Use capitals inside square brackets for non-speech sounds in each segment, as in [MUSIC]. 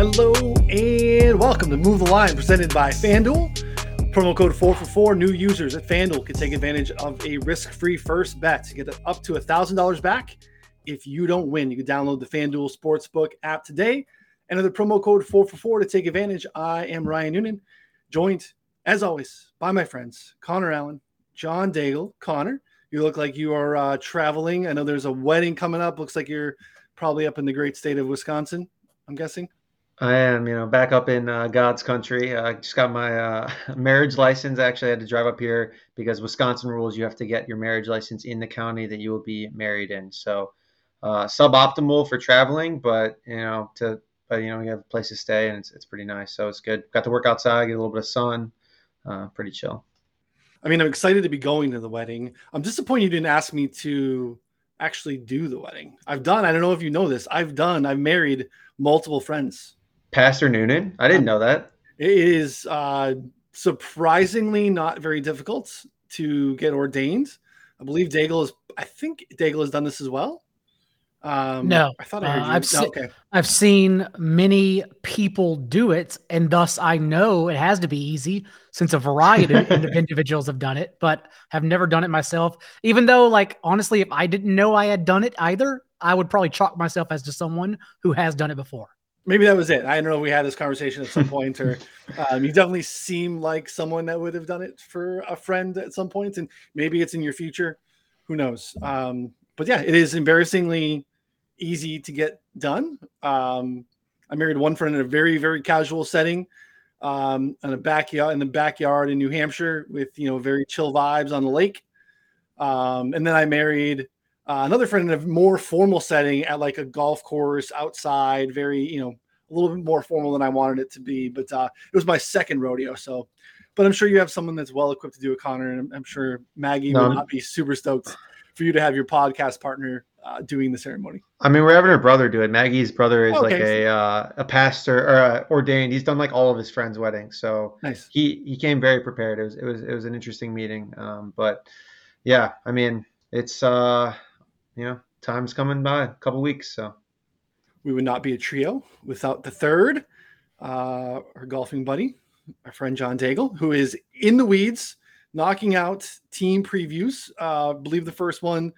Hello and welcome to Move the Line, presented by FanDuel. Promo code 4 for 4 new users at FanDuel can take advantage of a risk free first bet to get up to $1,000 back if you don't win. You can download the FanDuel Sportsbook app today. The promo code 4 for 4 to take advantage. I am Ryan Noonan, joined as always by my friends Connor Allen, John Daigle. Connor, you look like you are uh, traveling. I know there's a wedding coming up. Looks like you're probably up in the great state of Wisconsin, I'm guessing. I am, you know, back up in uh, God's country. I just got my uh, [LAUGHS] marriage license. Actually, I had to drive up here because Wisconsin rules you have to get your marriage license in the county that you will be married in. So, uh, suboptimal for traveling, but you know, to but you know, you have a place to stay and it's it's pretty nice. So it's good. Got to work outside, get a little bit of sun. Uh, pretty chill. I mean, I'm excited to be going to the wedding. I'm disappointed you didn't ask me to actually do the wedding. I've done. I don't know if you know this. I've done. I've married multiple friends Pastor Noonan? I didn't know that. It is uh, surprisingly not very difficult to get ordained. I believe Daigle is. I think Daigle has done this as well. Um, no, I thought I heard uh, I've, no, okay. I've seen many people do it, and thus I know it has to be easy since a variety of [LAUGHS] individuals have done it, but have never done it myself. Even though, like, honestly, if I didn't know I had done it either, I would probably chalk myself as to someone who has done it before maybe that was it. I don't know if we had this conversation at some [LAUGHS] point, or um, you definitely seem like someone that would have done it for a friend at some point, and maybe it's in your future. Who knows? Um, but yeah, it is embarrassingly easy to get done. Um, I married one friend in a very very casual setting, um, in a backyard in the backyard in New Hampshire with you know very chill vibes on the lake, um, and then I married uh, another friend in a more formal setting at like a golf course outside, very, you know, a little bit more formal than I wanted it to be. But uh, it was my second rodeo. So, but I'm sure you have someone that's well equipped to do it, Connor. And I'm, I'm sure Maggie no. will not be super stoked for you to have your podcast partner uh, doing the ceremony. I mean, we're having her brother do it. Maggie's brother is okay. like a uh, a pastor or uh, ordained. He's done like all of his friends' weddings, so nice. He he came very prepared. It was it was it was an interesting meeting. Um, but yeah, I mean, it's uh you know, time's coming by, a couple weeks. So we would not be a trio without the third, uh, our golfing buddy, our friend John Daigle, who is in the weeds, knocking out team previews. Uh, I believe the first one,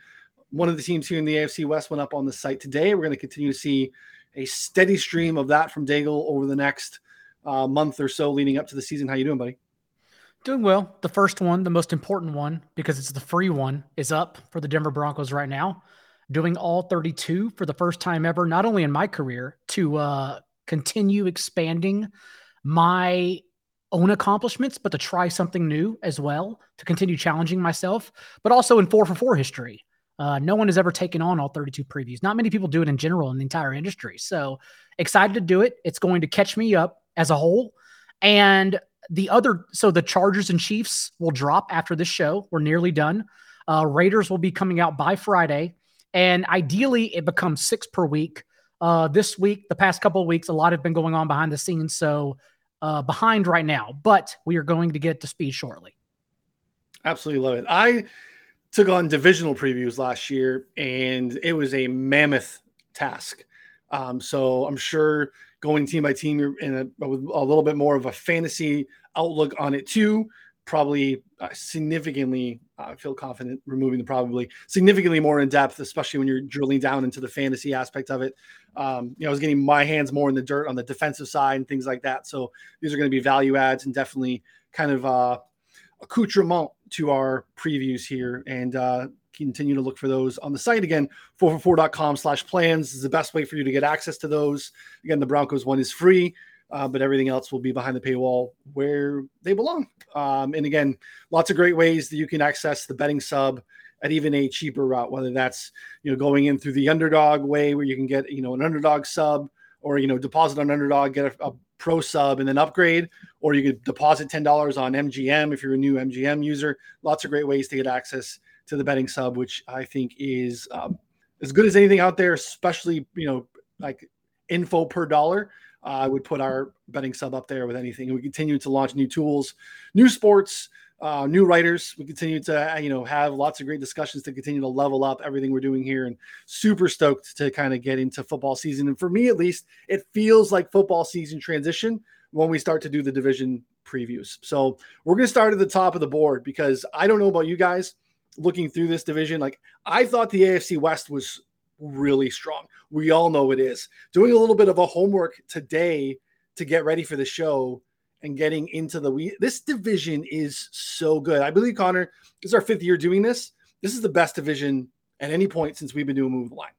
one of the teams here in the AFC West went up on the site today. We're going to continue to see a steady stream of that from Daigle over the next uh, month or so leading up to the season. How you doing, buddy? Doing well. The first one, the most important one, because it's the free one, is up for the Denver Broncos right now. Doing all 32 for the first time ever, not only in my career, to uh, continue expanding my own accomplishments, but to try something new as well, to continue challenging myself, but also in four for four history. Uh, no one has ever taken on all 32 previews. Not many people do it in general in the entire industry. So excited to do it. It's going to catch me up as a whole. And the other, so the Chargers and Chiefs will drop after this show. We're nearly done. Uh, Raiders will be coming out by Friday, and ideally it becomes six per week. Uh, this week, the past couple of weeks, a lot have been going on behind the scenes, so uh, behind right now. But we are going to get to speed shortly. Absolutely love it. I took on divisional previews last year, and it was a mammoth task. Um, so I'm sure going team by team you're in a, a little bit more of a fantasy outlook on it too. Probably uh, significantly, I uh, feel confident removing the probably significantly more in depth, especially when you're drilling down into the fantasy aspect of it. Um, you know, I was getting my hands more in the dirt on the defensive side and things like that. So these are going to be value adds and definitely kind of uh, accoutrement to our previews here. And uh, continue to look for those on the site again 4for4.com slash plans is the best way for you to get access to those again the broncos one is free uh, but everything else will be behind the paywall where they belong um, and again lots of great ways that you can access the betting sub at even a cheaper route whether that's you know going in through the underdog way where you can get you know an underdog sub or you know deposit on underdog get a, a pro sub and then upgrade or you could deposit $10 on mgm if you're a new mgm user lots of great ways to get access to the betting sub, which I think is um, as good as anything out there, especially, you know, like info per dollar. I would put our betting sub up there with anything. We continue to launch new tools, new sports, uh, new writers. We continue to, uh, you know, have lots of great discussions to continue to level up everything we're doing here, and super stoked to kind of get into football season. And for me, at least, it feels like football season transition when we start to do the division previews. So we're going to start at the top of the board because I don't know about you guys looking through this division. Like I thought the AFC West was really strong. We all know it is. Doing a little bit of a homework today to get ready for the show and getting into the we this division is so good. I believe Connor, this is our fifth year doing this. This is the best division at any point since we've been doing move the line.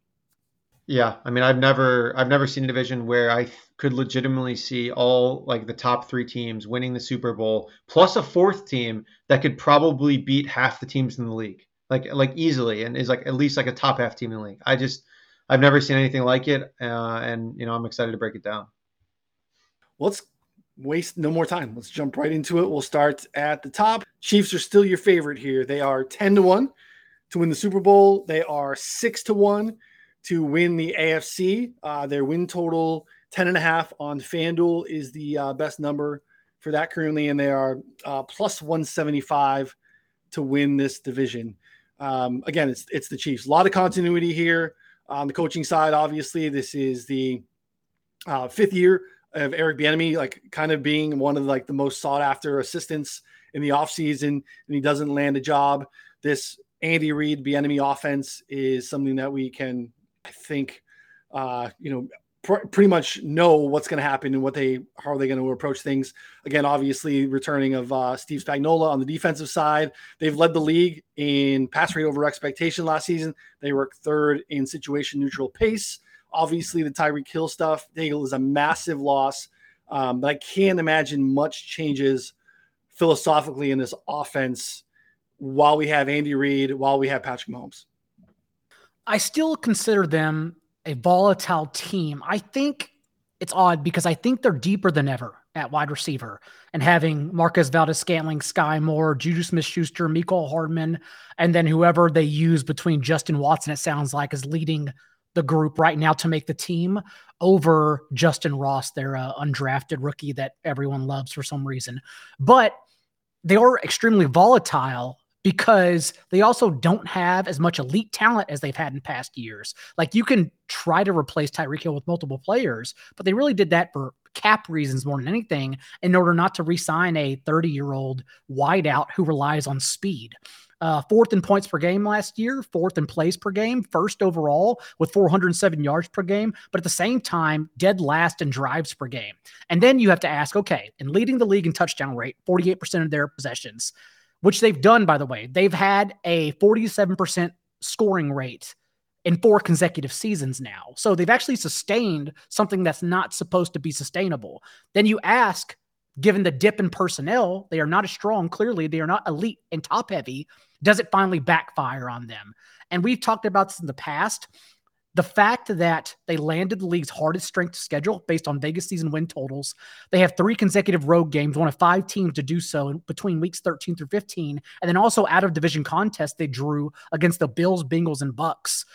Yeah, I mean, I've never, I've never seen a division where I could legitimately see all like the top three teams winning the Super Bowl, plus a fourth team that could probably beat half the teams in the league, like like easily, and is like at least like a top half team in the league. I just, I've never seen anything like it, uh, and you know, I'm excited to break it down. Let's waste no more time. Let's jump right into it. We'll start at the top. Chiefs are still your favorite here. They are 10 to 1 to win the Super Bowl. They are 6 to 1 to win the AFC. Uh, their win total 10 and a half on FanDuel is the uh, best number for that currently, and they are uh, plus 175 to win this division. Um, again, it's it's the Chiefs. A lot of continuity here on the coaching side. Obviously, this is the uh, fifth year of Eric Bieniemy, like kind of being one of like the most sought after assistants in the offseason, and he doesn't land a job. This Andy Reid Bieniemy offense is something that we can, I think, uh, you know, pr- pretty much know what's going to happen and what they how are they going to approach things. Again, obviously, returning of uh, Steve Spagnuolo on the defensive side, they've led the league in pass rate over expectation last season. They were third in situation neutral pace. Obviously, the Tyreek Hill stuff, Daigle is a massive loss, um, but I can't imagine much changes philosophically in this offense while we have Andy Reid, while we have Patrick Mahomes. I still consider them a volatile team. I think it's odd because I think they're deeper than ever at wide receiver and having Marquez Valdes-Scantling, Skyy Moore, Juju Smith Schuster, Mecole Hardman, and then whoever they use between Justin Watson, it sounds like, is leading the group right now to make the team over Justyn Ross, their uh, undrafted rookie that everyone loves for some reason. But they are extremely volatile because they also don't have as much elite talent as they've had in past years. Like you can try to replace Tyreek Hill with multiple players, but they really did that for cap reasons more than anything in order not to re-sign a 30-year-old wideout who relies on speed uh, fourth in points per game last year, fourth in plays per game, first overall with 407 yards per game, but at the same time, dead last in drives per game. And then you have to ask, okay, in leading the league in touchdown rate, 48% of their possessions, which they've done, by the way, they've had a 47% scoring rate in four consecutive seasons now. So they've actually sustained something that's not supposed to be sustainable. Then you ask, given the dip in personnel, they are not as strong. Clearly, they are not elite and top heavy. Does it finally backfire on them? And we've talked about this in the past. The fact that they landed the league's hardest strength schedule based on Vegas season win totals, they have three consecutive road games, one of five teams to do so between weeks 13 through 15, and then also out of division contests they drew against the Bills, Bengals, and Bucks.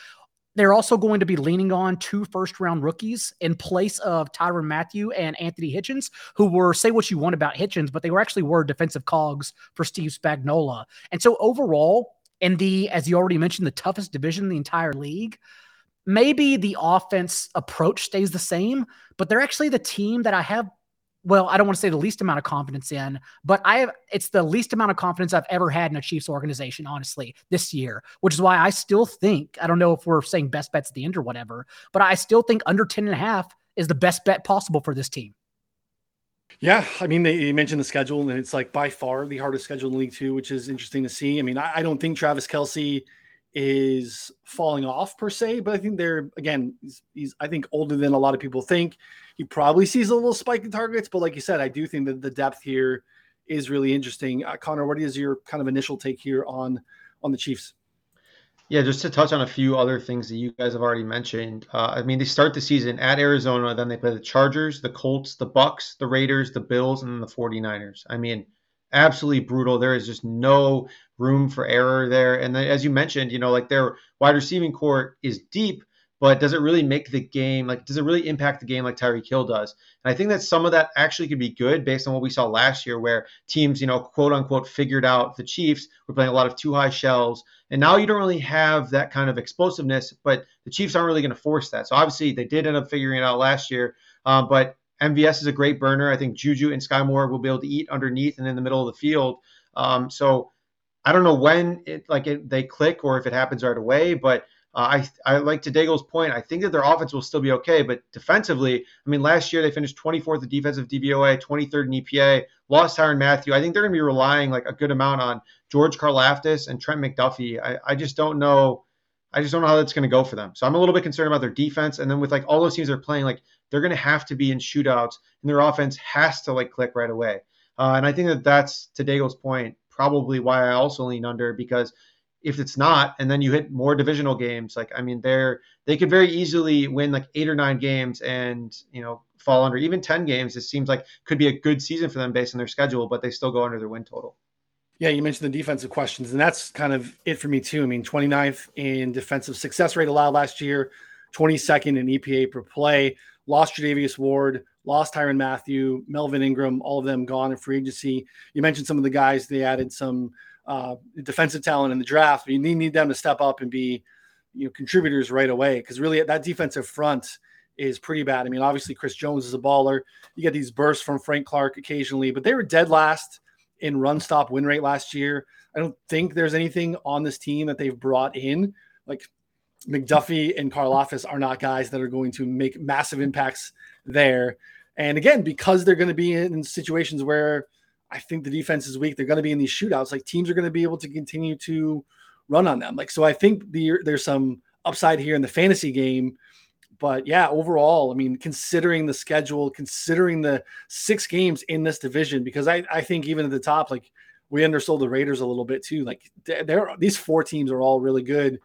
They're also going to be leaning on two first round rookies in place of Tyrann Mathieu and Anthony Hitchens, who were, say what you want about Hitchens, but they were actually were defensive cogs for Steve Spagnuolo. And so overall, in the, as you already mentioned, the toughest division in the entire league, maybe the offense approach stays the same, but they're actually the team that I have well, I don't want to say the least amount of confidence in, but I have it's the least amount of confidence I've ever had in a Chiefs organization, honestly, this year, which is why I still think, I don't know if we're saying best bets at the end or whatever, but I still think under 10 and a half is the best bet possible for this team. Yeah, I mean, they, you mentioned the schedule, and it's like by far the hardest schedule in league too, which is interesting to see. I mean, I, I don't think Travis Kelce is falling off per se, but I think they're again, he's, he's, I think older than a lot of people think. He probably sees a little spike in targets, but like you said, I do think that the depth here is really interesting. Uh, Connor, what is your kind of initial take here on on the Chiefs? Yeah, just to touch on a few other things that you guys have already mentioned. Uh, I mean, they start the season at Arizona, then they play the Chargers, the Colts, the Bucks, the Raiders, the Bills, and then the 49ers. I mean, absolutely brutal. There is just no room for error there. And then, as you mentioned, you know, like their wide receiving corps is deep, but does it really make the game like does it really impact the game like Tyreek Hill does? And I think that some of that actually could be good based on what we saw last year, where teams, you know, quote unquote, figured out the Chiefs were playing a lot of two high shells, and now you don't really have that kind of explosiveness, but the Chiefs aren't really going to force that. So obviously they did end up figuring it out last year, um, but MVS is a great burner. I think Juju and Skyy Moore will be able to eat underneath and in the middle of the field. Um, so I don't know when it like it, they click or if it happens right away, but uh, I, I like to Daigle's point. I think that their offense will still be okay, but defensively, I mean, last year they finished 24th in defensive DVOA, 23rd in EPA, lost Tyrann Mathieu. I think they're going to be relying like a good amount on George Karlaftis and Trent McDuffie. I, I just don't know. I just don't know how that's going to go for them. So I'm a little bit concerned about their defense. And then with like all those teams they're playing, like they're going to have to be in shootouts, and their offense has to like click right away. Uh, and I think that that's to Daigle's point, probably why I also lean under because if it's not, and then you hit more divisional games, like I mean, they're they could very easily win like eight or nine games and you know fall under even ten games. It seems like could be a good season for them based on their schedule, but they still go under their win total. Yeah, you mentioned the defensive questions, and that's kind of it for me too. I mean, 29th in defensive success rate allowed last year, 22nd in EPA per play. Lost Charvarius Ward, lost Tyrann Mathieu, Melvin Ingram, all of them gone in free agency. You mentioned some of the guys they added some uh, defensive talent in the draft, but you need, need them to step up and be, you know, contributors right away. Because really, that defensive front is pretty bad. I mean, obviously, Chris Jones is a baller. You get these bursts from Frank Clark occasionally, but they were dead last in run stop win rate last year. I don't think there's anything on this team that they've brought in. Like McDuffie and Karlaftis are not guys that are going to make massive impacts there. And again, because they're going to be in situations where I think the defense is weak. They're going to be in these shootouts. Like teams are going to be able to continue to run on them. Like so, I think the, there's some upside here in the fantasy game. But yeah, overall, I mean, considering the schedule, considering the six games in this division, because I, I think even at the top, like we undersold the Raiders a little bit too. Like there, these four teams are all really good.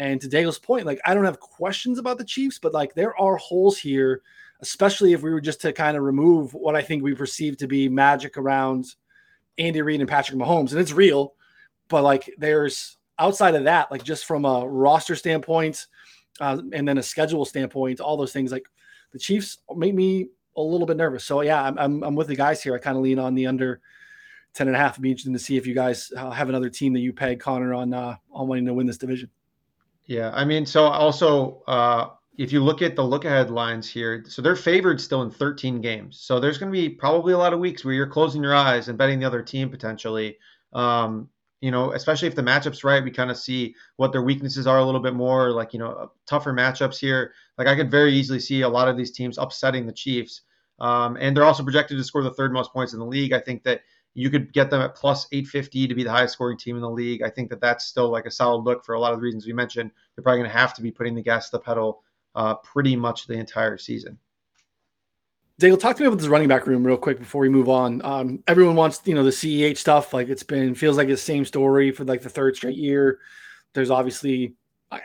And to Daigle's point, like I don't have questions about the Chiefs, but like there are holes here especially if we were just to kind of remove what I think we perceive to be magic around Andy Reid and Patrick Mahomes. And it's real, but like there's outside of that, like just from a roster standpoint uh, and then a schedule standpoint, all those things, like the Chiefs make me a little bit nervous. So yeah, I'm, I'm, I'm with the guys here. I kind of lean on the under 10 and a half. It'd be interesting to see if you guys uh, have another team that you peg Connor on, uh, on wanting to win this division. Yeah. I mean, so also, uh, if you look at the look ahead lines here, so they're favored still in 13 games. So there's going to be probably a lot of weeks where you're closing your eyes and betting the other team potentially. Um, you know, especially if the matchups right, we kind of see what their weaknesses are a little bit more, like, you know, tougher matchups here. Like I could very easily see a lot of these teams upsetting the Chiefs. Um, and they're also projected to score the third most points in the league. I think that you could get them at plus 850 to be the highest scoring team in the league. I think that that's still like a solid look for a lot of the reasons we mentioned. They're probably going to have to be putting the gas to the pedal uh, pretty much the entire season. Daigle, talk to me about this running back room real quick before we move on. Um, everyone wants, you know, the CEH stuff. Like it's been feels like the same story for like the third straight year. There's obviously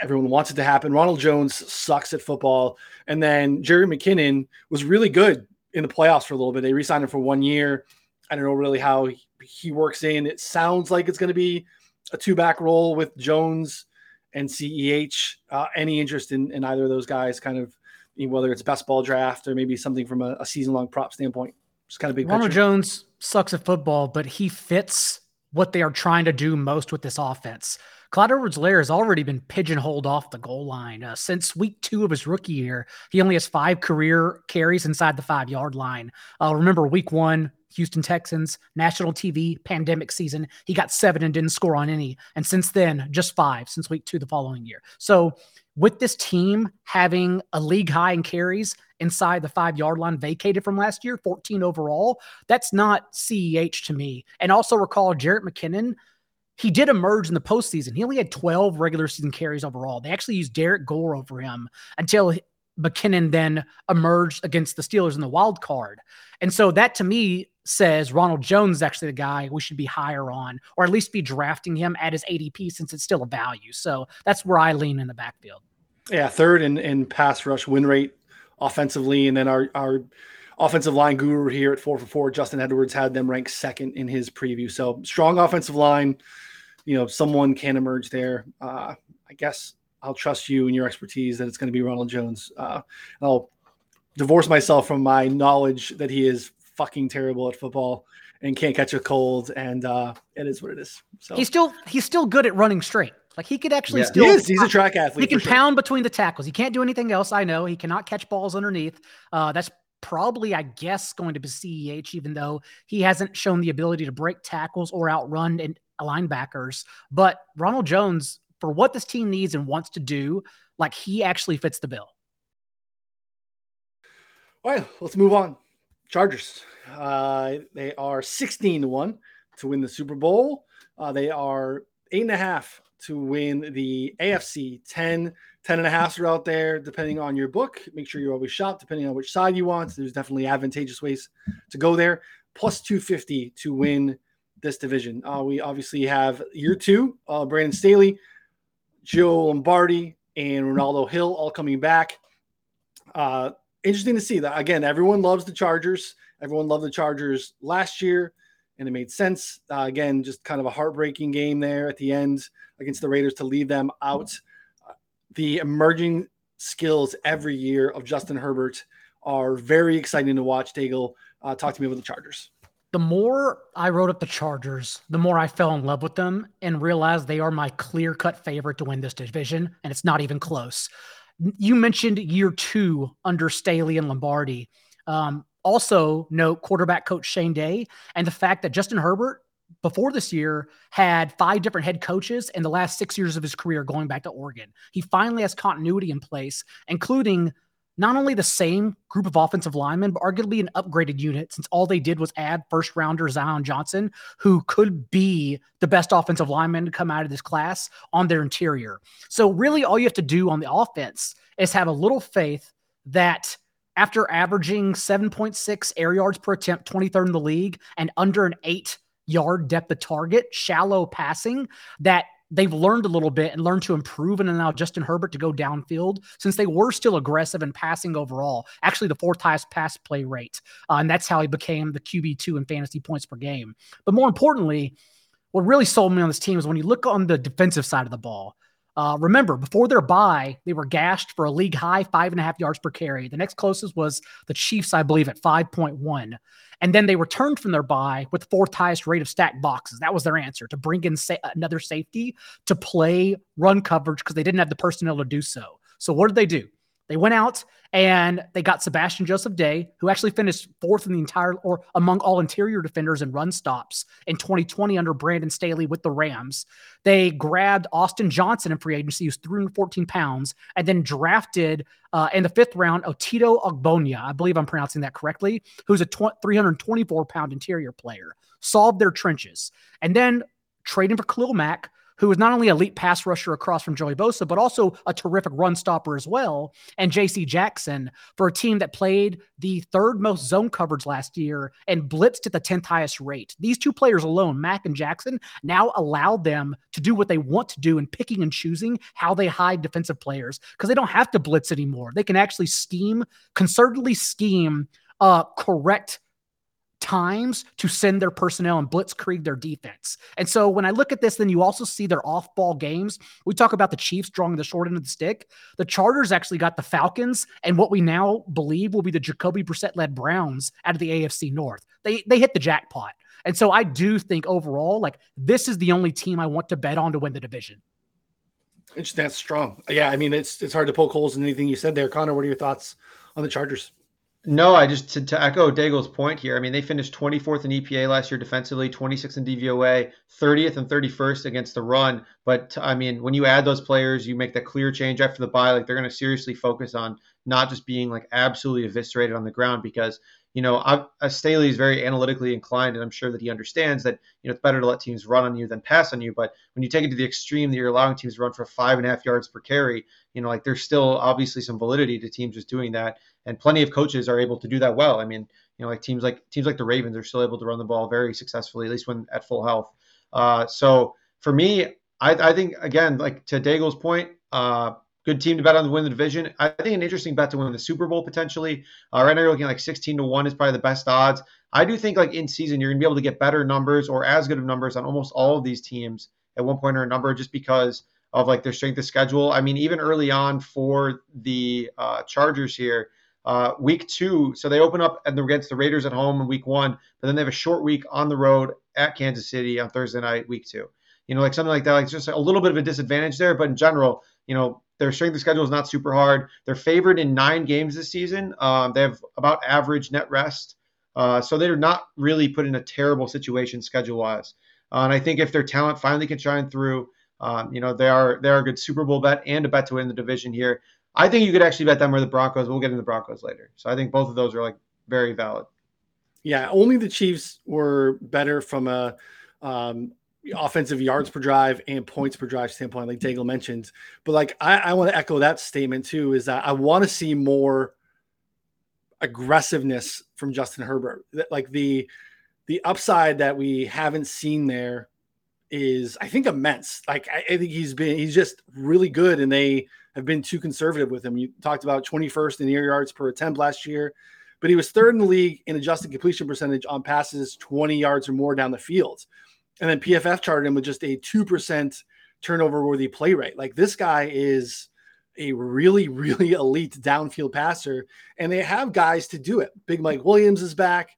everyone wants it to happen. Ronald Jones sucks at football, and then Jerick McKinnon was really good in the playoffs for a little bit. They re-signed him for one year. I don't know really how he, works in. It sounds like it's going to be a two-back role with Jones and CEH. Uh, any interest in, in either of those guys, kind of whether it's best ball draft or maybe something from a, a season long prop standpoint? Just kind of big. Ronald Jones sucks at football, but he fits what they are trying to do most with this offense. Clyde Edwards-Helaire has already been pigeonholed off the goal line. Uh, since week two of his rookie year, he only has five career carries inside the five yard line. Uh, remember, week one, Houston Texans, national TV, pandemic season. He got seven and didn't score on any. And since then, just five since week two the following year. So, with this team having a league high in carries inside the five yard line vacated from last year, 14 overall, that's not CEH to me. And also recall Jerick McKinnon. He did emerge in the postseason. He only had 12 regular season carries overall. They actually used Derrick Gore over him until McKinnon then emerged against the Steelers in the wild card. And so that to me says Ronald Jones is actually the guy we should be higher on, or at least be drafting him at his ADP since it's still a value. So that's where I lean in the backfield. Yeah, third in, in pass rush win rate offensively. And then our, our offensive line guru here at four for four, Justin Edwards, had them ranked second in his preview. So strong offensive line. You know, someone can emerge there. Uh, I guess I'll trust you and your expertise that it's going to be Ronald Jones. Uh, I'll divorce myself from my knowledge that he is fucking terrible at football and can't catch a cold, and uh, it is what it is. So he's still he's still good at running straight. Like he could actually yeah. still. He is. He's a track athlete. He can pound between the tackles. He can't do anything else. I know he cannot catch balls underneath. Uh, that's probably, I guess, going to be CEH, even though he hasn't shown the ability to break tackles or outrun and linebackers. But Ronald Jones, for what this team needs and wants to do, like he actually fits the bill. All right, let's move on. Chargers. Uh, they are 16 to 1 to win the Super Bowl. Uh, they are eight and a half to win the AFC 10, 10 and a half are out there, depending on your book. Make sure you always shop, depending on which side you want. There's definitely advantageous ways to go there. Plus 250 to win this division. Uh, we obviously have year two, uh, Brandon Staley, Joe Lombardi, and Renaldo Hill all coming back. Uh, interesting to see that. Again, everyone loves the Chargers. Everyone loved the Chargers last year, and it made sense. Uh, again, just kind of a heartbreaking game there at the end against the Raiders to leave them out. The emerging skills every year of Justin Herbert are very exciting to watch. Daigle, uh, talk to me about the Chargers. The more I wrote up the Chargers, the more I fell in love with them and realized they are my clear cut favorite to win this division, and it's not even close. You mentioned year two under Staley and Lombardi. Um, also, note quarterback coach Shane Day and the fact that Justin Herbert before this year had five different head coaches in the last six years of his career going back to Oregon. He finally has continuity in place, including not only the same group of offensive linemen, but arguably an upgraded unit since all they did was add first rounder Zion Johnson, who could be the best offensive lineman to come out of this class on their interior. So, really, all you have to do on the offense is have a little faith that after averaging 7.6 air yards per attempt, 23rd in the league, and under an eight yard depth of target, shallow passing, that they've learned a little bit and learned to improve and allow Justin Herbert to go downfield since they were still aggressive and passing overall. Actually, the fourth highest pass play rate. Uh, and that's how he became the QB2 in fantasy points per game. But more importantly, what really sold me on this team is when you look on the defensive side of the ball. Uh, remember, before their bye, they were gashed for a league high five and a half yards per carry. The next closest was the Chiefs, I believe, at 5.1. And then they returned from their bye with the fourth highest rate of stacked boxes. That was their answer to bring in sa- another safety to play run coverage because they didn't have the personnel to do so. So what did they do? They went out and they got Sebastian Joseph Day, who actually finished fourth in the entire or among all interior defenders in run stops in 2020 under Brandon Staley with the Rams. They grabbed Austin Johnson in free agency, who's 314 pounds, and then drafted uh, in the fifth round Otito Ogbonnia. I believe I'm pronouncing that correctly, who's a tw- 324 pound interior player. Solved their trenches. And then trading for Khalil Mack, who is not only elite pass rusher across from Joey Bosa, but also a terrific run stopper as well, and JC Jackson for a team that played the third most zone coverage last year and blitzed at the 10th highest rate. These two players alone, Mack and Jackson, now allowed them to do what they want to do in picking and choosing how they hide defensive players because they don't have to blitz anymore. They can actually scheme, concertedly scheme uh, correct times to send their personnel and blitzkrieg their defense. And so when I look at this, then you also see their off ball games. We talk about the Chiefs drawing the short end of the stick. The Chargers actually got the Falcons and what we now believe will be the Jacoby Brissett led Browns out of the AFC North. They, they hit the jackpot. And so I do think overall, like this is the only team I want to bet on to win the division. It's, That's strong. Yeah, I mean it's it's hard to poke holes in anything you said there. Connor, what are your thoughts on the Chargers? No, I just to, to echo Daigle's point here. I mean, they finished 24th in EPA last year defensively, 26th in DVOA, 30th and 31st against the run. But I mean, when you add those players, you make that clear change after the bye. Like they're going to seriously focus on not just being like absolutely eviscerated on the ground because you know, I, Staley is very analytically inclined, and I'm sure that he understands that you know it's better to let teams run on you than pass on you. But when you take it to the extreme that you're allowing teams to run for five and a half yards per carry, you know, like there's still obviously some validity to teams just doing that, and plenty of coaches are able to do that well. I mean, you know, like teams like teams like the Ravens are still able to run the ball very successfully, at least when at full health. Uh, so for me, I, I think again, like to Daigle's point, uh, good team to bet on to win the division. I think an interesting bet to win the Super Bowl potentially. Uh, right now you're looking like 16 to one is probably the best odds. I do think like in season you're gonna be able to get better numbers or as good of numbers on almost all of these teams at one point or another, just because of like their strength of schedule. I mean, even early on for the uh, Chargers here, uh, week two, so they open up and they're against the Raiders at home in week one, but then they have a short week on the road at Kansas City on Thursday night, week two. You know, like something like that, like just a little bit of a disadvantage there. But in general, you know, their strength of schedule is not super hard. They're favored in nine games this season. Um, they have about average net rest. Uh, so they're not really put in a terrible situation schedule wise. Uh, and I think if their talent finally can shine through, um, you know, they are they are a good Super Bowl bet and a bet to win the division here. I think you could actually bet them or the Broncos. We'll get into the Broncos later. So I think both of those are like very valid. Yeah, only the Chiefs were better from a um, offensive yards per drive and points per drive standpoint, like Daigle mentioned. But like I, I want to echo that statement too, is that I want to see more aggressiveness from Justin Herbert. Like the the upside that we haven't seen there is I think immense. Like I, I think he's been he's just really good and they have been too conservative with him. You talked about 21st in air yards per attempt last year, but he was third in the league in adjusted completion percentage on passes 20 yards or more down the field. And then PFF charted him with just a 2% turnover worthy play rate. Like this guy is a really, [LAUGHS] really elite downfield passer, and they have guys to do it. Big Mike Williams is back.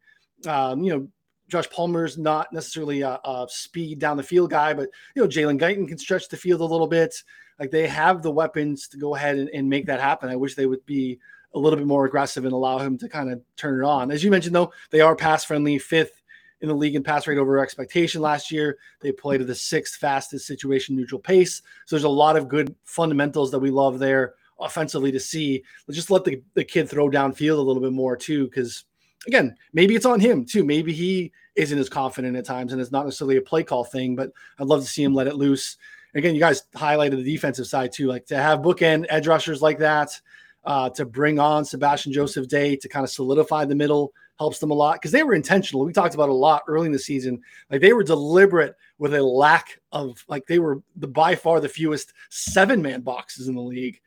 Um, you know, Josh Palmer's not necessarily a, a, speed down the field guy, but you know, Jalen Guyton can stretch the field a little bit. Like they have the weapons to go ahead and, and make that happen. I wish they would be a little bit more aggressive and allow him to kind of turn it on. As you mentioned, though, they are pass friendly, fifth in the league in pass rate over expectation last year. They played at the sixth fastest situation neutral pace. So there's a lot of good fundamentals that we love there offensively to see. Let's just let the, the kid throw downfield a little bit more too, because again, maybe it's on him too. Maybe he isn't as confident at times and it's not necessarily a play call thing, but I'd love to see him let it loose. Again, you guys highlighted the defensive side too, like to have bookend edge rushers like that, uh, to bring on Sebastian Joseph Day to kind of solidify the middle helps them a lot because they were intentional. We talked about a lot early in the season. Like they were deliberate with a lack of like they were the by far the fewest seven man boxes in the league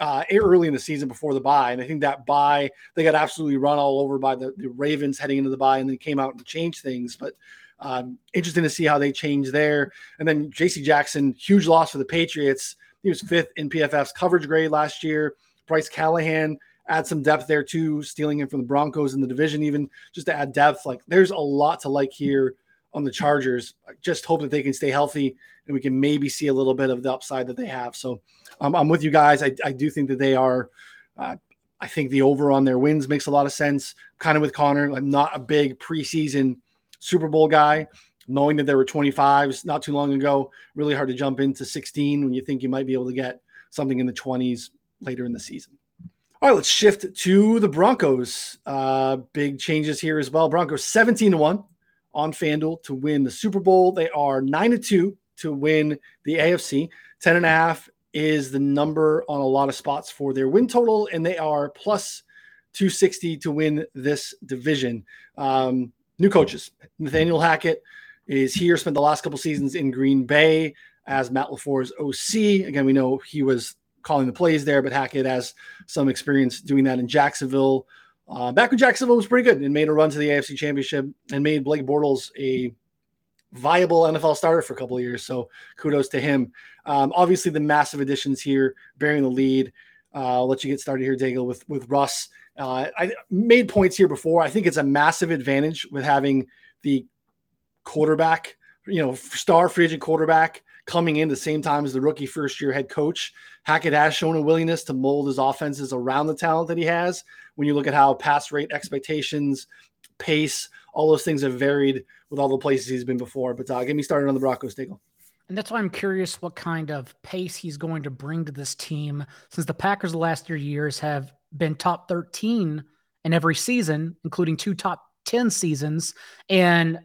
uh, early in the season before the bye. And I think that bye, they got absolutely run all over by the, the Ravens heading into the bye and then came out and changed things. But um, interesting to see how they change there. And then JC Jackson, huge loss for the Patriots. He was fifth in PFF's coverage grade last year. Bryce Callahan, add some depth there too, stealing him from the Broncos in the division, even just to add depth. Like there's a lot to like here on the Chargers. I just hope that they can stay healthy and we can maybe see a little bit of the upside that they have. So um, I'm with you guys. I, I do think that they are. Uh, I think the over on their wins makes a lot of sense. Kind of with Connor. I'm not a big preseason Super Bowl guy. Knowing that there were 25s not too long ago, really hard to jump into 16 when you think you might be able to get something in the 20s later in the season. All right, let's shift to the Broncos. Uh, big changes here as well. Broncos 17 to 1 on FanDuel to win the Super Bowl. They are 9 to 2 to win the AFC. 10 and a half is the number on a lot of spots for their win total, and they are plus 260 to win this division. Um, new coaches. Nathaniel Hackett is here, spent the last couple seasons in Green Bay as Matt LaFleur's OC. Again, we know he was calling the plays there, but Hackett has some experience doing that in Jacksonville. Uh, back when Jacksonville was pretty good and made a run to the AFC Championship and made Blake Bortles a viable NFL starter for a couple of years. So kudos to him. Um, obviously, the massive additions here, bearing the lead. Uh, I'll let you get started here, Daigle, with with Russ. Uh, I made points here before. I think it's a massive advantage with having the quarterback, you know, star free agent quarterback coming in the same time as the rookie first year head coach. Hackett has shown a willingness to mold his offenses around the talent that he has. When you look at how pass rate expectations, pace, all those things have varied with all the places he's been before. But uh, get me started on the Broncos, Daigle. And that's why I'm curious what kind of pace he's going to bring to this team, since the Packers the last three years have been top 13 in every season, including two top 10 seasons. And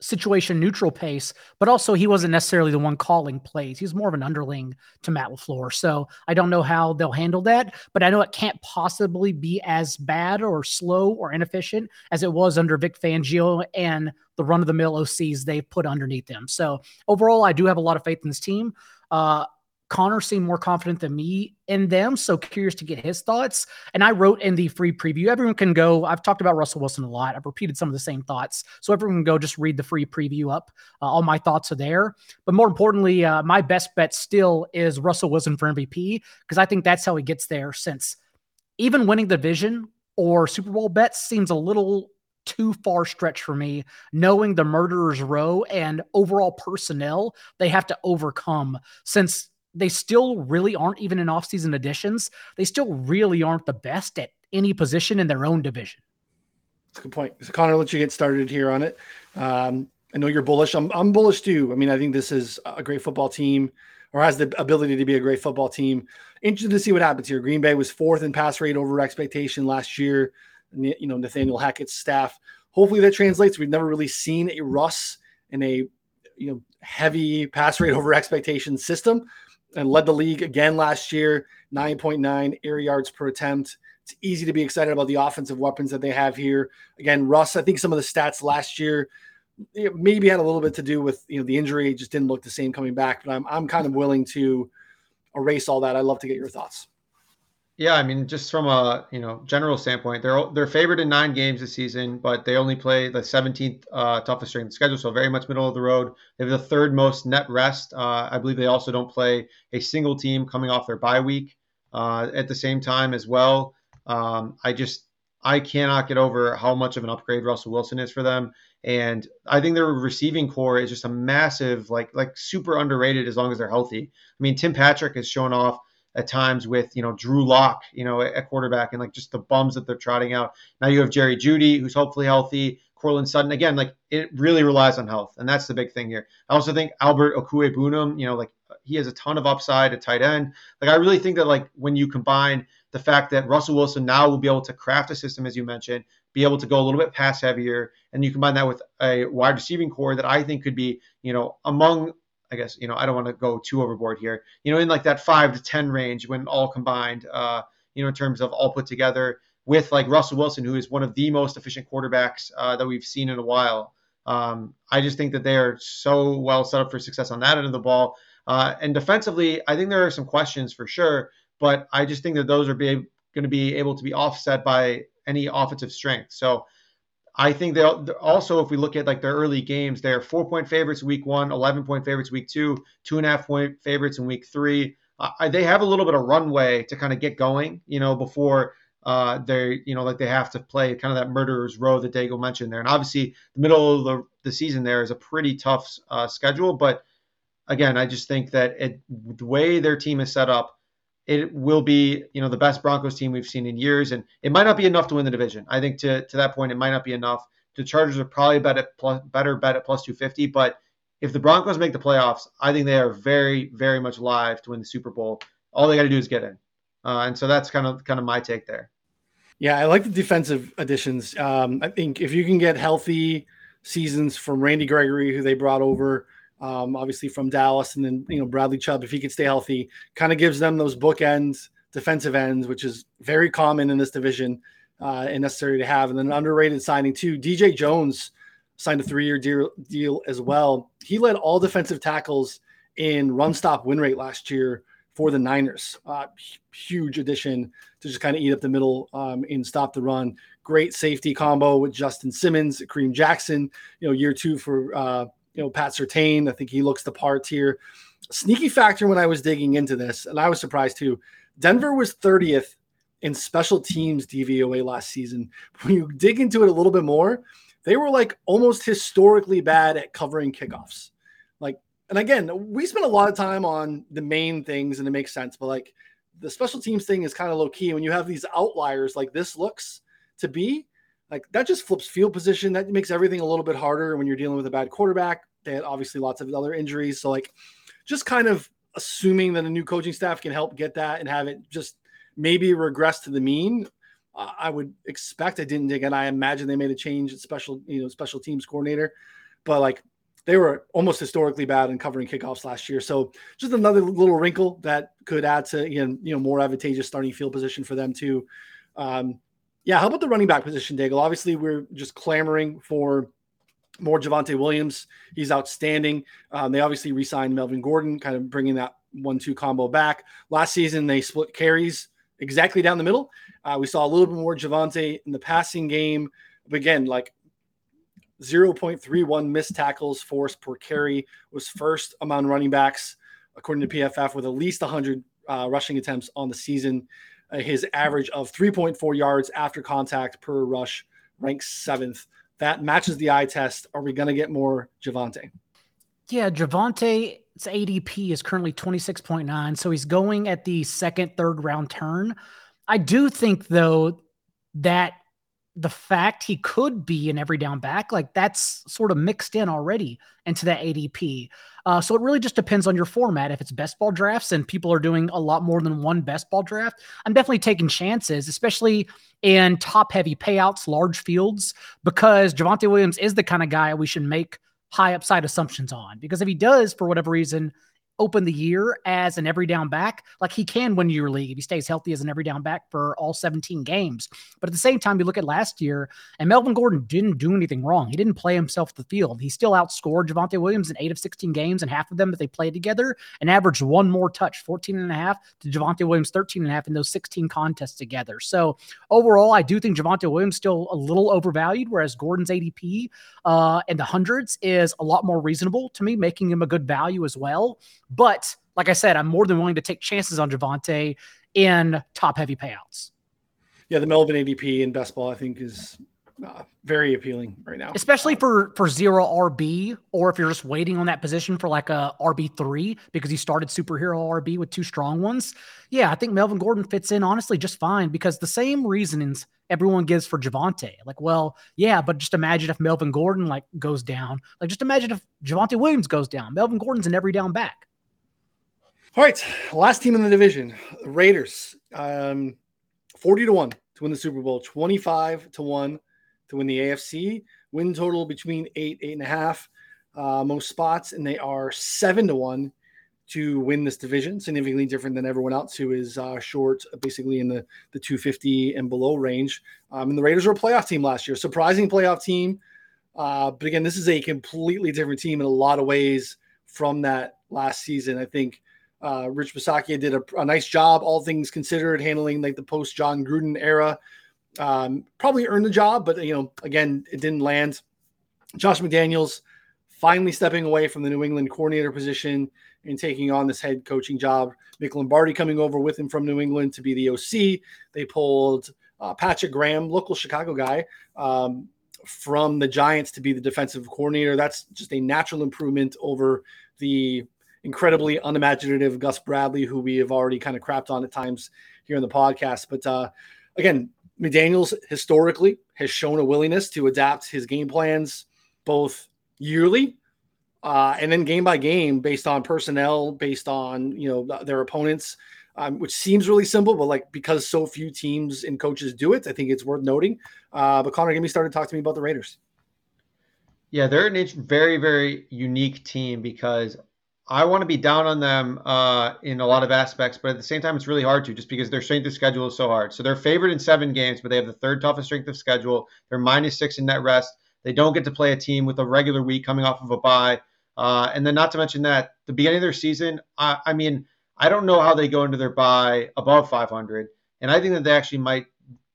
situation neutral pace, but also he wasn't necessarily the one calling plays. He's more of an underling to Matt LaFleur. So I don't know how they'll handle that, but I know it can't possibly be as bad or slow or inefficient as it was under Vic Fangio and the run of the mill OCs they've put underneath them. So overall, I do have a lot of faith in this team. Uh, Connor seemed more confident than me in them. So curious to get his thoughts. And I wrote in the free preview. Everyone can go. I've talked about Russell Wilson a lot. I've repeated some of the same thoughts. So everyone can go just read the free preview up. Uh, all my thoughts are there. But more importantly, uh, my best bet still is Russell Wilson for MVP because I think that's how he gets there since even winning the division or Super Bowl bets seems a little too far stretch for me, knowing the murderers row and overall personnel they have to overcome since they still really aren't even in offseason additions. They still really aren't the best at any position in their own division. That's a good point. So Connor, let you get started here on it. Um, I know you're bullish. I'm, I'm bullish too. I mean, I think this is a great football team or has the ability to be a great football team. Interested to see what happens here. Green Bay was fourth in pass rate over expectation last year. You know, Nathaniel Hackett's staff. Hopefully that translates. We've never really seen a Russ in a you know heavy pass rate over expectation system and led the league again last year, 9.9 air yards per attempt. It's easy to be excited about the offensive weapons that they have here. Again, Russ, I think some of the stats last year maybe had a little bit to do with you know the injury, it just didn't look the same coming back. But I'm I'm kind of willing to erase all that. I'd love to get your thoughts. Yeah, I mean, just from a you know general standpoint, they're they're favored in nine games this season, but they only play the 17th uh, toughest strength schedule, so very much middle of the road. They have the third most net rest. Uh, I believe they also don't play a single team coming off their bye week uh, at the same time as well. Um, I just I cannot get over how much of an upgrade Russell Wilson is for them, and I think their receiving core is just a massive, like like super underrated as long as they're healthy. I mean, Tim Patrick has shown off at times with you know Drew Lock, you know, at quarterback, and like just the bums that they're trotting out. Now you have Jerry Jeudy, who's hopefully healthy. Courtland Sutton, again, like it really relies on health, and that's the big thing here. I also think Albert Okwuegbunam, you know, like he has a ton of upside at tight end. Like I really think that like when you combine the fact that Russell Wilson now will be able to craft a system, as you mentioned, be able to go a little bit pass heavier, and you combine that with a wide receiving corps that I think could be, you know, among I guess you know I don't want to go too overboard here. You know, in like that five to ten range when all combined. Uh, you know, in terms of all put together with like Russell Wilson, who is one of the most efficient quarterbacks uh, that we've seen in a while. Um, I just think that they are so well set up for success on that end of the ball. Uh, and defensively, I think there are some questions for sure, but I just think that those are going to be able to be offset by any offensive strength. So I think they also, if we look at like their early games, they're four point favorites week one, 11 point favorites week two, two and a half point favorites in week three. Uh, they have a little bit of runway to kind of get going, you know, before uh, they, you know, like they have to play kind of that murderer's row that Daigle mentioned there. And obviously, the middle of the, the season there is a pretty tough uh, schedule. But again, I just think that it, the way their team is set up, it will be, you know, the best Broncos team we've seen in years, and it might not be enough to win the division. I think to to that point, it might not be enough. The Chargers are probably bet at plus, better bet at plus 250, but if the Broncos make the playoffs, I think they are very, very much live to win the Super Bowl. All they got to do is get in, uh, and so that's kind of kind of my take there. Yeah, I like the defensive additions. Um, I think if you can get healthy seasons from Randy Gregory, who they brought over, um, obviously from Dallas, and then you know Bradley Chubb, if he could stay healthy, kind of gives them those bookends, defensive ends, which is very common in this division uh, and necessary to have. And then underrated signing too, DJ Jones signed a three-year deal, deal as well. He led all defensive tackles in run stop win rate last year for the Niners. Uh, huge addition to just kind of eat up the middle um, and stop the run. Great safety combo with Justin Simmons, Kareem Jackson. You know, year two for uh, you know, Pat Surtain. I think he looks the part here. Sneaky factor when I was digging into this, and I was surprised too. Denver was 30th in special teams DVOA last season. [LAUGHS] When you dig into it a little bit more, they were like almost historically bad at covering kickoffs. Like, and again, we spent a lot of time on the main things and it makes sense, but like the special teams thing is kind of low key. When you have these outliers like this looks to be, like that just flips field position. That makes everything a little bit harder when you're dealing with a bad quarterback. They had obviously lots of other injuries. So like just kind of assuming that a new coaching staff can help get that and have it just maybe regress to the mean. I would expect I didn't again. I imagine they made a change at special, you know, special teams coordinator, but like they were almost historically bad in covering kickoffs last year. So just another little wrinkle that could add to again, you know, more advantageous starting field position for them too. Um, yeah, how about the running back position, Daigle? Obviously, we're just clamoring for more Javonte Williams. He's outstanding. Um, they obviously re-signed Melvin Gordon, kind of bringing that one-two combo back. Last season they split carries exactly down the middle. Uh, we saw a little bit more Javonte in the passing game, but again, like 0.31 missed tackles forced per carry was first among running backs according to PFF with at least 100 uh, rushing attempts on the season. Uh, his average of 3.4 yards after contact per rush ranks seventh. That matches the eye test. Are we going to get more Javonte? Yeah, Javonte's ADP is currently 26.9. So he's going at the second, third round turn. I do think, though, that the fact he could be an every down back, like that's sort of mixed in already into that ADP. Uh, so it really just depends on your format. If it's best ball drafts and people are doing a lot more than one best ball draft, I'm definitely taking chances, especially in top heavy payouts, large fields, because Javonte Williams is the kind of guy we should make high upside assumptions on. Because if he does, for whatever reason, open the year as an every down back, like he can win your league if he stays healthy as an every down back for all 17 games. But at the same time, you look at last year, and Melvin Gordon didn't do anything wrong. He didn't play himself the field. He still outscored Javonte Williams in eight of 16 games, and half of them that they played together, and averaged one more touch, 14 and a half to Javonte Williams, 13 and a half in those 16 contests together. So overall, I do think Javonte Williams still a little overvalued, whereas Gordon's ADP uh, in the hundreds is a lot more reasonable to me, making him a good value as well. But like I said, I'm more than willing to take chances on Javonte in top heavy payouts. Yeah, the Melvin ADP in best ball, I think, is uh, very appealing right now, especially for for zero RB, or if you're just waiting on that position for like a RB three because he started superhero RB with two strong ones. Yeah, I think Melvin Gordon fits in honestly just fine because the same reasonings everyone gives for Javonte. Like, well, yeah, but just imagine if Melvin Gordon like goes down. Like, just imagine if Javonte Williams goes down. Melvin Gordon's an every down back. All right, last team in the division, Raiders, um, forty to one to win the Super Bowl, twenty-five to one to win the AFC. Win total between eight, eight and a half, uh, most spots, and they are seven to one to win this division. Significantly different than everyone else who is uh, short, basically in the the 250 and below range. Um, and the Raiders were a playoff team last year, surprising playoff team. Uh, but again, this is a completely different team in a lot of ways from that last season. I think uh, Rich Bisaccia did a, a, nice job, all things considered, handling like the post Jon Gruden era. Um, probably earned the job, but you know, again, it didn't land. Josh McDaniels finally stepping away from the New England coordinator position and taking on this head coaching job. Mick Lombardi coming over with him from New England to be the OC. They pulled uh, Patrick Graham, local Chicago guy, um, from the Giants to be the defensive coordinator. That's just a natural improvement over the incredibly unimaginative Gus Bradley, who we have already kind of crapped on at times here in the podcast. But uh, again, McDaniels historically has shown a willingness to adapt his game plans both yearly uh, and then game by game based on personnel, based on you know their opponents, um, which seems really simple, but like because so few teams and coaches do it, I think it's worth noting. Uh, but Connor, get me started. Talk to me about the Raiders. Yeah, they're a very, very unique team because I want to be down on them uh, in a lot of aspects, but at the same time, it's really hard to just because their strength of schedule is so hard. So they're favored in seven games, but they have the third toughest strength of schedule. They're minus six in net rest. They don't get to play a team with a regular week coming off of a bye. Uh, and then, not to mention that the beginning of their season, I, I mean, I don't know how they go into their bye above 500. And I think that they actually might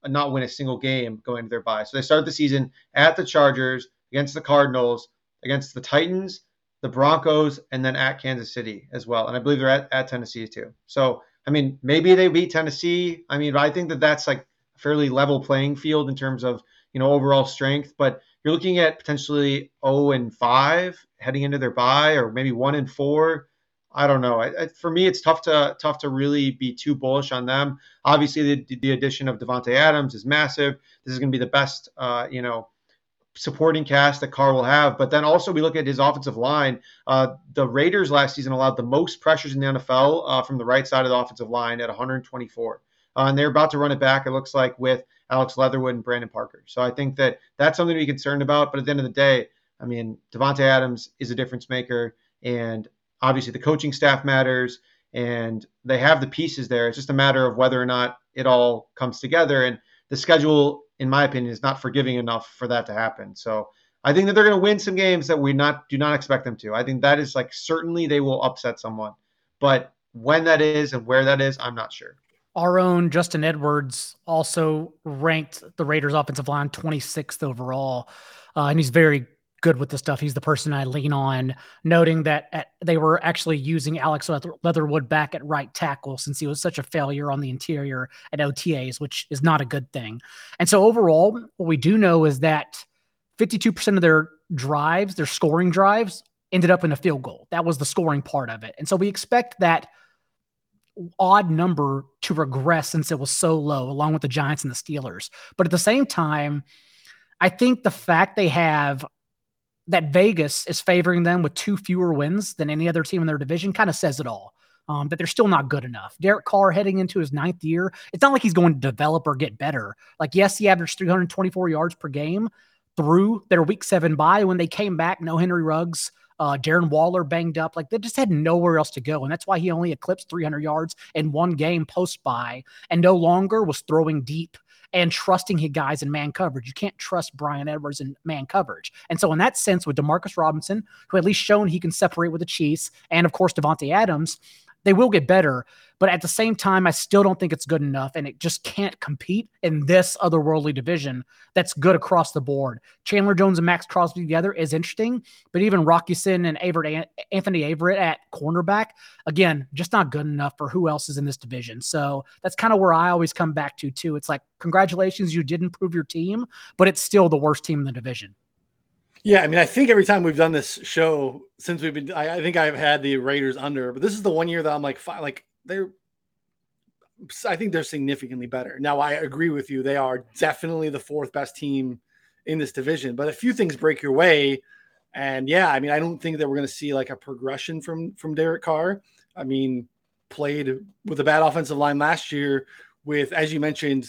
not win a single game going into their bye. So they start the season at the Chargers, against the Cardinals, against the Titans, the Broncos, and then at Kansas City as well. And I believe they're at, at Tennessee too. So, I mean, maybe they beat Tennessee. I mean, I think that that's like a fairly level playing field in terms of, you know, overall strength. But you're looking at potentially 0 and 5 heading into their bye or maybe 1 and 4. I don't know. I, I, for me, it's tough to tough to really be too bullish on them. Obviously, the, the addition of Davante Adams is massive. This is going to be the best, uh, you know, supporting cast that Carr will have. But then also we look at his offensive line. Uh, the Raiders last season allowed the most pressures in the NFL uh, from the right side of the offensive line at 124. Uh, and they're about to run it back, it looks like, with Alex Leatherwood and Brandon Parker. So I think that that's something to be concerned about. But at the end of the day, I mean, Davante Adams is a difference maker. And obviously the coaching staff matters. And they have the pieces there. It's just a matter of whether or not it all comes together. And the schedule in my opinion, is not forgiving enough for that to happen. So I think that they're going to win some games that we not do not expect them to. I think that is like certainly they will upset someone, but when that is and where that is, I'm not sure. Our own Justin Edwards also ranked the Raiders offensive line 26th overall. Uh, and he's very good with the stuff. He's the person I lean on, noting that at, they were actually using Alex Leatherwood back at right tackle since he was such a failure on the interior at OTAs, which is not a good thing. And so overall, what we do know is that 52% of their drives, their scoring drives, ended up in a field goal. That was the scoring part of it. And so we expect that odd number to regress since it was so low, along with the Giants and the Steelers. But at the same time, I think the fact they have that Vegas is favoring them with two fewer wins than any other team in their division kind of says it all. Um, that they're still not good enough. Derek Carr heading into his ninth year, it's not like he's going to develop or get better. Like, yes, he averaged 324 yards per game through their week seven bye. When they came back, no Henry Ruggs, uh, Darren Waller banged up. Like, they just had nowhere else to go. And that's why he only eclipsed 300 yards in one game post bye and no longer was throwing deep and trusting his guys in man coverage. You can't trust Bryan Edwards in man coverage. And so, in that sense, with Demarcus Robinson, who at least shown he can separate with the Chiefs, and of course, Davante Adams, they will get better. But at the same time, I still don't think it's good enough, and it just can't compete in this otherworldly division that's good across the board. Chandler Jones and Maxx Crosby together is interesting, but even Rock Ya-Sin and Averett, Anthony Averett at cornerback, again, just not good enough for who else is in this division. So that's kind of where I always come back to too. It's like, congratulations, you did improve your team, but it's still the worst team in the division. Yeah, I mean, I think every time we've done this show since we've been, I, I, think I've had the Raiders under, but this is the one year that I'm like, like they're, I think they're significantly better. Now, I agree with you; they are definitely the fourth best team in this division. But a few things break your way, and yeah, I mean, I don't think that we're going to see like a progression from from Derek Carr. I mean, played with a bad offensive line last year, with as you mentioned,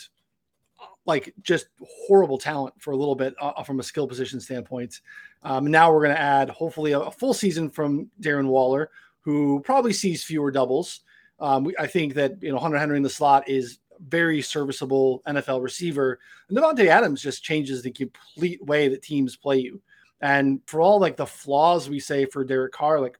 like just horrible talent for a little bit uh, from a skill position standpoint. Um, now we're going to add hopefully a, a, full season from Darren Waller, who probably sees fewer doubles. Um, we, I think that you know Hunter Henry in the slot is very serviceable NFL receiver, and Davante Adams just changes the complete way that teams play you. And for all like the flaws we say for Derek Carr, like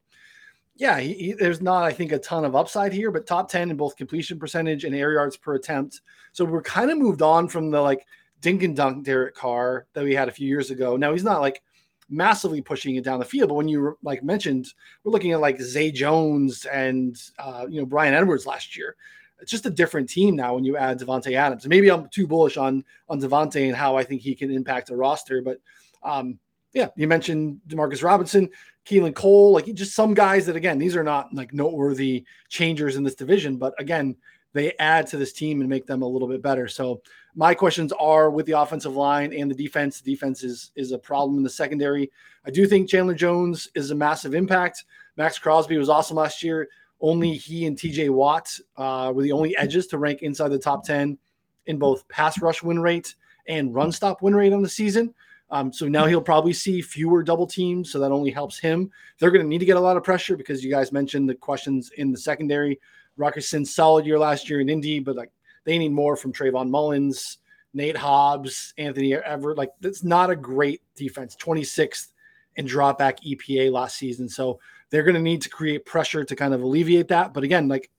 yeah, he, he, there's not, I think, a ton of upside here, but top 10 in both completion percentage and air yards per attempt. So we're kind of moved on from the like dink and dunk Derek Carr that we had a few years ago. Now he's not like massively pushing it down the field, but when you like mentioned, we're looking at like Zay Jones and uh, you know Bryan Edwards last year. It's just a different team now when you add Davante Adams. Maybe I'm too bullish on on Davante and how I think he can impact the roster, but um, yeah, you mentioned Demarcus Robinson. Keelan Cole, like just some guys that again, these are not like noteworthy changers in this division, but again, they add to this team and make them a little bit better. So my questions are with the offensive line and the defense. The defense is is a problem in the secondary. I do think Chandler Jones is a massive impact. Maxx Crosby was awesome last year. Only he and TJ Watt uh, were the only edges to rank inside the top 10 in both pass rush win rate and run stop win rate on the season. Um, so now he'll probably see fewer double teams, so that only helps him. They're going to need to get a lot of pressure because you guys mentioned the questions in the secondary. Rock Ya-Sin's solid year last year in Indy, but like they need more from Trayvon Mullen, Nate Hobbs, Anthony Averett. Like that's not a great defense. 26th in drop back EPA last season, so they're going to need to create pressure to kind of alleviate that. But again, like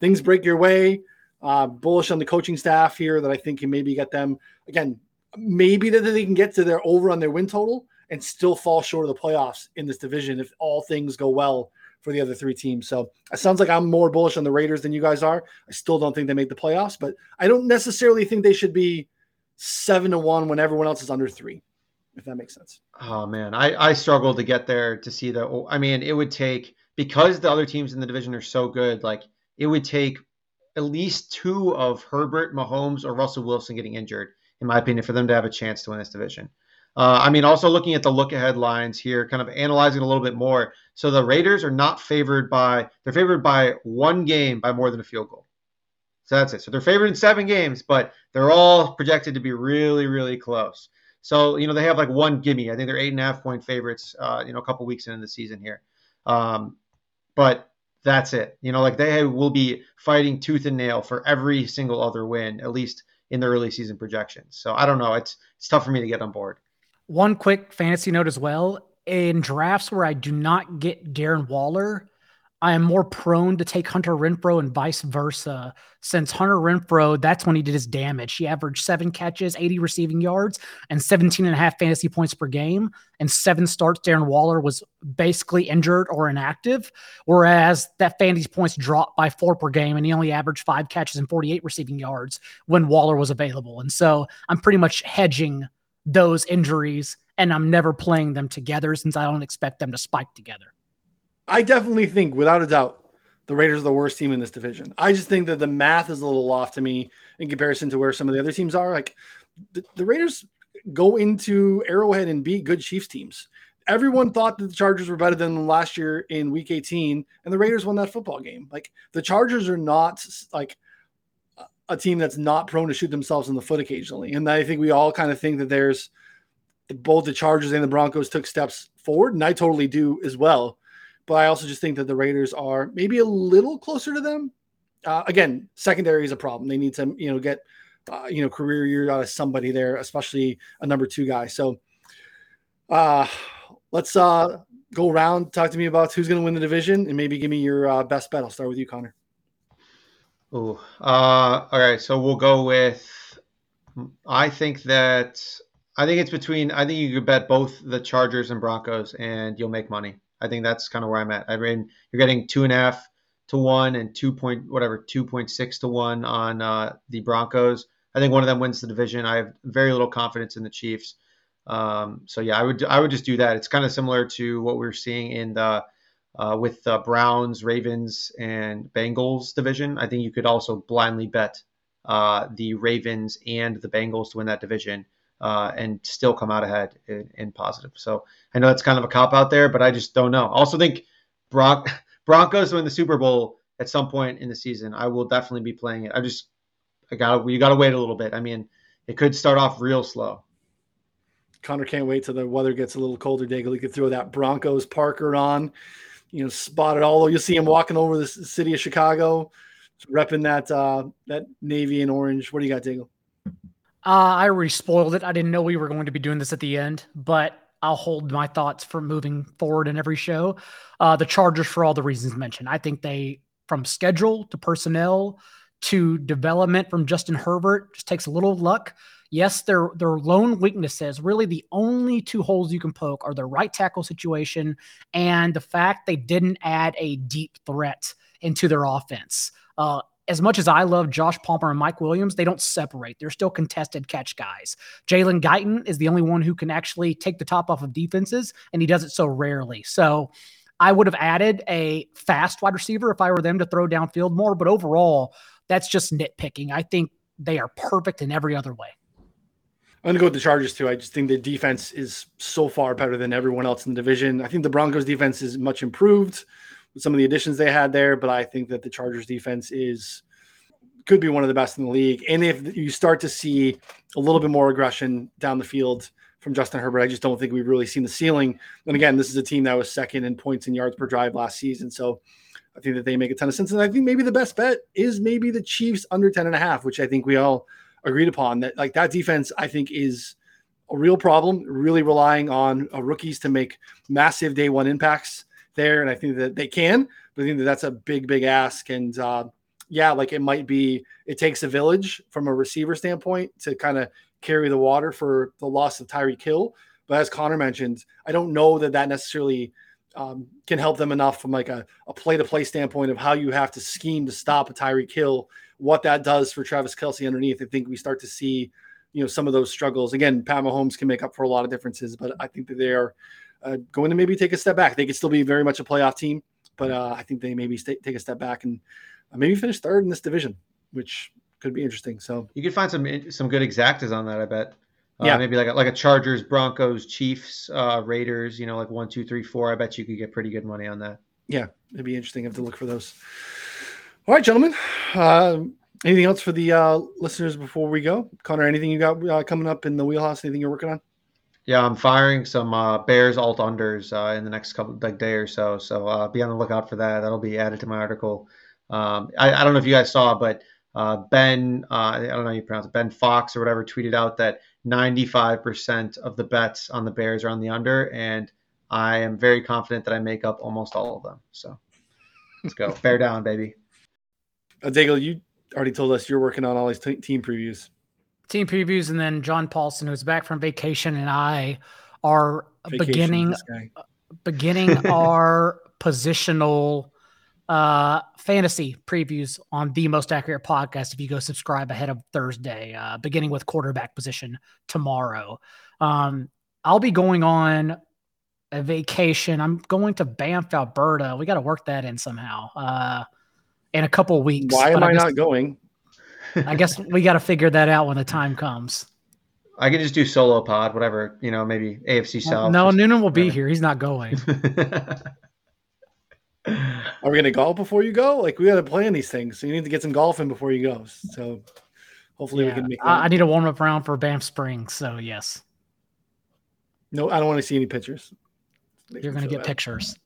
things break your way. Uh, bullish on the coaching staff here that I think can maybe get them again maybe that they can get to their over on their win total and still fall short of the playoffs in this division if all things go well for the other three teams. So it sounds like I'm more bullish on the Raiders than you guys are. I still don't think they make the playoffs, but I don't necessarily think they should be seven to one when everyone else is under three, if that makes sense. Oh man, I I struggle to get there to see the. I mean, it would take because the other teams in the division are so good. Like it would take at least two of Herbert, Mahomes, or Russell Wilson getting injured in my opinion, for them to have a chance to win this division. Uh, I mean, also looking at the look ahead lines here, kind of analyzing a little bit more. So the Raiders are not favored by, they're favored by one game by more than a field goal. So that's it. So they're favored in seven games, but they're all projected to be really, really close. So, you know, they have like one gimme. I think they're eight and a half point favorites, uh, you know, a couple weeks into the season here. Um, but that's it. You know, like they will be fighting tooth and nail for every single other win, at least in the early season projections. So I don't know. It's it's tough for me to get on board. One quick fantasy note as well. In drafts where I do not get Darren Waller, I am more prone to take Hunter Renfrow and vice versa. Since Hunter Renfrow, that's when he did his damage. He averaged seven catches, 80 receiving yards, and 17 and a half fantasy points per game. And seven starts, Darren Waller was basically injured or inactive. Whereas that fantasy points dropped by four per game, and he only averaged five catches and 48 receiving yards when Waller was available. And so I'm pretty much hedging those injuries, and I'm never playing them together since I don't expect them to spike together. I definitely think, without a doubt, the Raiders are the worst team in this division. I just think that the math is a little off to me in comparison to where some of the other teams are. Like the, the Raiders go into Arrowhead and beat good Chiefs teams. Everyone thought that the Chargers were better than last year in Week 18, and the Raiders won that football game. Like the Chargers are not like a team that's not prone to shoot themselves in the foot occasionally. And I think we all kind of think that there's both the Chargers and the Broncos took steps forward, and I totally do as well. But I also just think that the Raiders are maybe a little closer to them. Uh, again, secondary is a problem. They need to, you know, get, uh, you know, career year out of somebody there, especially a number two guy. So, uh, let's uh, go around. Talk to me about who's going to win the division, and maybe give me your uh, best bet. I'll start with you, Connor. Oh, uh, all right. So we'll go with. I think that I think it's between. I think you could bet both the Chargers and Broncos, and you'll make money. I think that's kind of where I'm at. I mean, you're getting two and a half to one and two point whatever two point six to one on uh, the Broncos. I think one of them wins the division. I have very little confidence in the Chiefs. Um, so yeah, I would I would just do that. It's kind of similar to what we are seeing in the uh, with the Browns, Ravens, and Bengals division. I think you could also blindly bet uh, the Ravens and the Bengals to win that division uh, and still come out ahead in, in, positive. So I know that's kind of a cop out there, but I just don't know. Also think Bron- [LAUGHS] Broncos win the Super Bowl at some point in the season. I will definitely be playing it. I just I got you got to wait a little bit. I mean, it could start off real slow. Connor can't wait till the weather gets a little colder. Daigle, he could throw that Broncos Parker on, you know, spot it all. You'll see him walking over the city of Chicago, repping that uh, that navy and orange. What do you got, Daigle? Uh, I already spoiled it. I didn't know we were going to be doing this at the end, but I'll hold my thoughts for moving forward in every show. Uh, the Chargers, for all the reasons mentioned, I think they, from schedule to personnel to development from Justin Herbert, just takes a little luck. Yes, their their lone weaknesses, really the only two holes you can poke are their right tackle situation and the fact they didn't add a deep threat into their offense. Uh, as much as I love Josh Palmer and Mike Williams, they don't separate. They're still contested catch guys. Jalen Guyton is the only one who can actually take the top off of defenses, and he does it so rarely. So I would have added a fast wide receiver if I were them to throw downfield more. But overall, that's just nitpicking. I think they are perfect in every other way. I'm gonna go with the Chargers too. I just think the defense is so far better than everyone else in the division. I think the Broncos defense is much improved some of the additions they had there, but I think that the Chargers defense is could be one of the best in the league. And if you start to see a little bit more aggression down the field from Justin Herbert, I just don't think we've really seen the ceiling. And again, this is a team that was second in points and yards per drive last season. So I think that they make a ton of sense. And I think maybe the best bet is maybe the Chiefs under 10 and a half, which I think we all agreed upon that like that defense, I think is a real problem, really relying on uh, rookies to make massive day one impacts there, and I think that they can. But I think that that's a big, big ask. And uh, yeah, like it might be, it takes a village from a receiver standpoint to kind of carry the water for the loss of Tyreek Hill. But as Connor mentioned, I don't know that that necessarily um, can help them enough from like a, a play-to-play standpoint of how you have to scheme to stop a Tyreek Hill. What that does for Travis Kelce underneath, I think we start to see, you know, some of those struggles. Again, Pat Mahomes can make up for a lot of differences, but I think that they are uh, going to maybe take a step back. They could still be very much a playoff team, but uh, I think they maybe stay, take a step back and uh, maybe finish third in this division, which could be interesting. So you could find some some good exactas on that. I bet. Uh, yeah, maybe like a, like a Chargers, Broncos, Chiefs, uh, Raiders. You know, like one, two, three, four. I bet you could get pretty good money on that. Yeah, it'd be interesting. I have to look for those. All right, gentlemen. Uh, anything else for the uh, listeners before we go? Connor, anything you got uh, coming up in the wheelhouse? Anything you're working on? Yeah, I'm firing some uh, Bears alt unders uh, in the next couple like day or so. So uh, be on the lookout for that. That'll be added to my article. Um, I, I, don't know if you guys saw, but uh, Ben, uh, I don't know how you pronounce it, Ben Fawkes or whatever, tweeted out that 95% of the bets on the Bears are on the under, and I am very confident that I make up almost all of them. So. Let's go. [LAUGHS] Bear down, baby. Uh, Daigle, you already told us you're working on all these t- team previews. Team previews, and then John Paulsen, who's back from vacation, and I are Vacation, beginning beginning [LAUGHS] our positional uh fantasy previews on the most accurate podcast. If you go subscribe ahead of thursday uh beginning with quarterback position tomorrow. Um i'll be going on a vacation. I'm going to banff alberta. We got to work that in somehow uh in a couple weeks Why am but I guess- not going? I guess we got to figure that out when the time comes I could just do solo pod, whatever. You know, maybe AFC South. no noonan will be here he's not going [LAUGHS] Are we gonna golf before you go? Like we got to plan these things. So you need to get some golfing before you go. So hopefully we Yeah, can make. That. I, I need a warm-up round for banff springs so yes no, I don't want to see any pictures. Makes you're going to get bad. pictures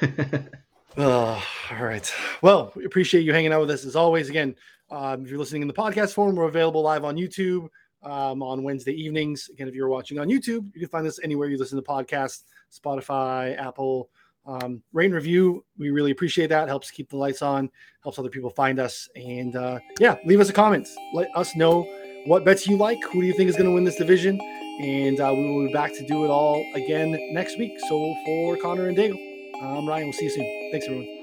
[LAUGHS] Oh, all right. Well, we appreciate you hanging out with us as always. Again, um, if you're listening in the podcast form, we're available live on YouTube um, on Wednesday evenings. Again, if you're watching on YouTube, you can find us anywhere you listen to podcasts, Spotify, Apple. Um, rate and review. We really appreciate that. Helps keep the lights on, helps other people find us. And uh, yeah, leave us a comment. Let us know what bets you like. Who do you think is going to win this division? And uh, we will be back to do it all again next week. So for Connor and Daigle, I'm Ryan. We'll see you soon. Thanks, everyone.